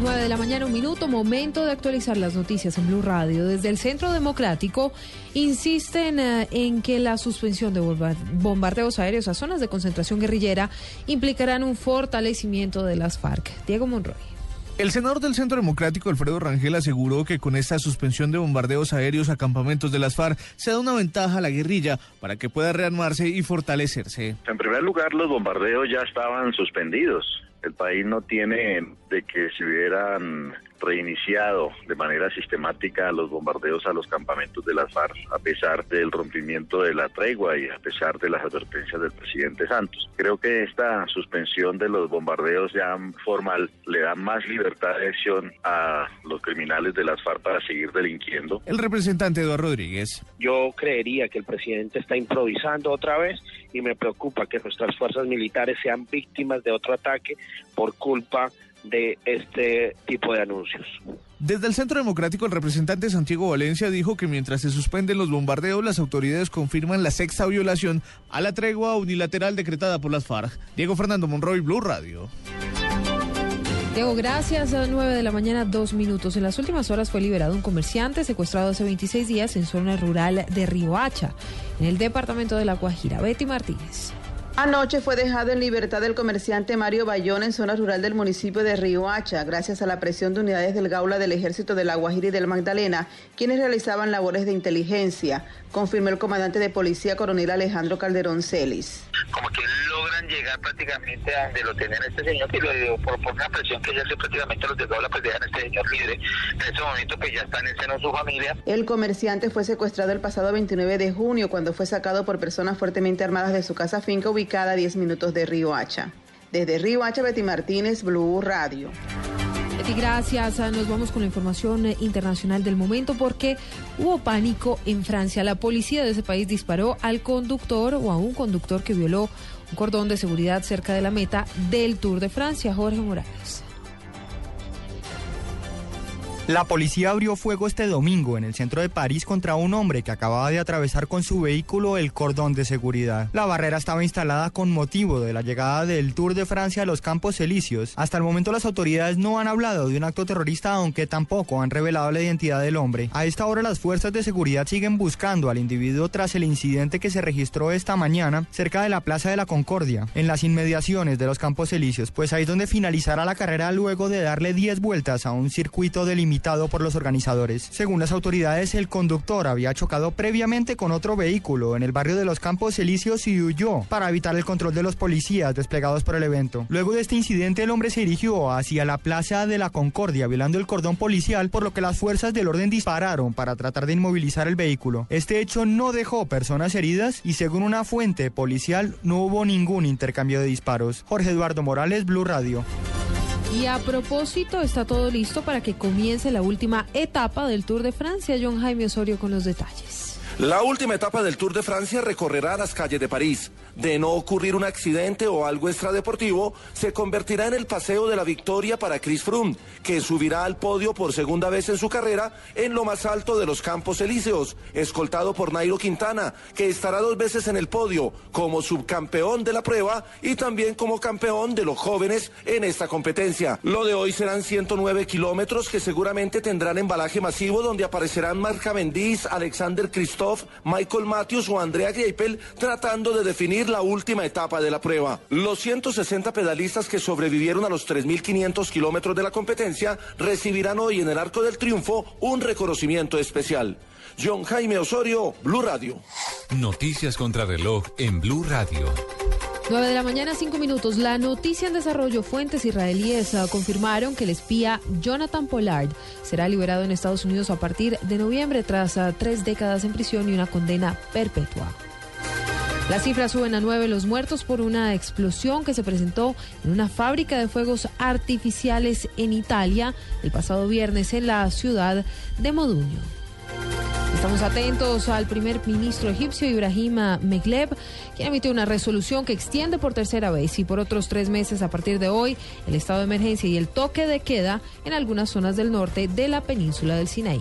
9 de la mañana, un minuto, momento de actualizar las noticias en Blue Radio. Desde el Centro Democrático insisten eh, en que la suspensión de bombardeos aéreos a zonas de concentración guerrillera implicarán un fortalecimiento de las FARC. Diego Monroy. El senador del Centro Democrático, Alfredo Rangel, aseguró que con esta suspensión de bombardeos aéreos a campamentos de las FARC se da una ventaja a la guerrilla para que pueda rearmarse y fortalecerse. En primer lugar, los bombardeos ya estaban suspendidos. El país no tiene de que se hubieran reiniciado de manera sistemática los bombardeos a los campamentos de las FARC, a pesar del rompimiento de la tregua y a pesar de las advertencias del presidente Santos. Creo que esta suspensión de los bombardeos ya formal le da más libertad de acción a los criminales de las FARC para seguir delinquiendo. El representante Eduardo Rodríguez. Yo creería que el presidente está improvisando otra vez y me preocupa que nuestras fuerzas militares sean víctimas de otro ataque por culpa de este tipo de anuncios. Desde el Centro Democrático, el representante Santiago Valencia dijo que mientras se suspenden los bombardeos, las autoridades confirman la sexta violación a la tregua unilateral decretada por las FARC. Diego Fernando Monroy, Blue Radio. Diego, gracias. A 9 de la mañana, dos minutos. En las últimas horas fue liberado un comerciante secuestrado hace 26 días en zona rural de Riohacha, en el departamento de La Guajira. Betty Martínez. Anoche fue dejado en libertad el comerciante Mario Bayón en zona rural del municipio de Riohacha, gracias a la presión de unidades del Gaula del Ejército de La Guajira y del Magdalena, quienes realizaban labores de inteligencia, confirmó el comandante de policía coronel Alejandro Calderón Celis. Como que logran llegar prácticamente a donde lo tenían este señor, y lo, por, por una presión que ya se prácticamente los del Gaula pues dejan a este señor libre. En ese momento pues ya está en el seno de su familia. El comerciante fue secuestrado el pasado 29 de junio cuando fue sacado por personas fuertemente armadas de su casa finca ubicada cada 10 minutos de Río Hacha. Desde Río Hacha, Betty Martínez, Blue Radio. Betty, gracias. Ah, nos vamos con la información eh, internacional del momento porque hubo pánico en Francia. La policía de ese país disparó al conductor o a un conductor que violó un cordón de seguridad cerca de la meta del Tour de Francia. Jorge Morales. La policía abrió fuego este domingo en el centro de París contra un hombre que acababa de atravesar con su vehículo el cordón de seguridad. La barrera estaba instalada con motivo de la llegada del Tour de Francia a los Campos Elíseos. Hasta el momento las autoridades no han hablado de un acto terrorista, aunque tampoco han revelado la identidad del hombre. A esta hora las fuerzas de seguridad siguen buscando al individuo tras el incidente que se registró esta mañana cerca de la Plaza de la Concordia, en las inmediaciones de los Campos Elíseos, pues ahí es donde finalizará la carrera luego de darle 10 vueltas a un circuito delimitado por los organizadores. Según las autoridades, el conductor había chocado previamente con otro vehículo en el barrio de los Campos Elíseos y huyó para evitar el control de los policías desplegados por el evento. Luego de este incidente, el hombre se dirigió hacia la Plaza de la Concordia, violando el cordón policial, por lo que las fuerzas del orden dispararon para tratar de inmovilizar el vehículo. Este hecho no dejó personas heridas y según una fuente policial no hubo ningún intercambio de disparos. Jorge Eduardo Morales, Blue Radio. Y a propósito, está todo listo para que comience la última etapa del Tour de Francia. John Jaime Osorio con los detalles. La última etapa del Tour de Francia recorrerá las calles de París. De no ocurrir un accidente o algo extradeportivo, se convertirá en el paseo de la victoria para Chris Froome, que subirá al podio por segunda vez en su carrera en lo más alto de los Campos Elíseos, escoltado por Nairo Quintana, que estará dos veces en el podio como subcampeón de la prueba y también como campeón de los jóvenes en esta competencia. Lo de hoy serán 109 kilómetros que seguramente tendrán embalaje masivo donde aparecerán Marc Cavendish, Alexander Christophe, Michael Matthews o Andrea Greipel tratando de definir la última etapa de la prueba. Los 160 pedalistas que sobrevivieron a los 3.500 kilómetros de la competencia recibirán hoy en el Arco del Triunfo un reconocimiento especial. John Jaime Osorio, Blue Radio. Noticias contra reloj en Blue Radio. 9 de la mañana, 5 minutos. La noticia en desarrollo. Fuentes israelíes uh, confirmaron que el espía Jonathan Pollard será liberado en Estados Unidos a partir de noviembre tras uh, tres décadas en prisión y una condena perpetua. Las cifras suben a nueve los muertos por una explosión que se presentó en una fábrica de fuegos artificiales en Italia el pasado viernes en la ciudad de Modugno. Estamos atentos al primer ministro egipcio Ibrahim Megleb, quien emitió una resolución que extiende por tercera vez y por otros tres meses a partir de hoy el estado de emergencia y el toque de queda en algunas zonas del norte de la península del Sinaí.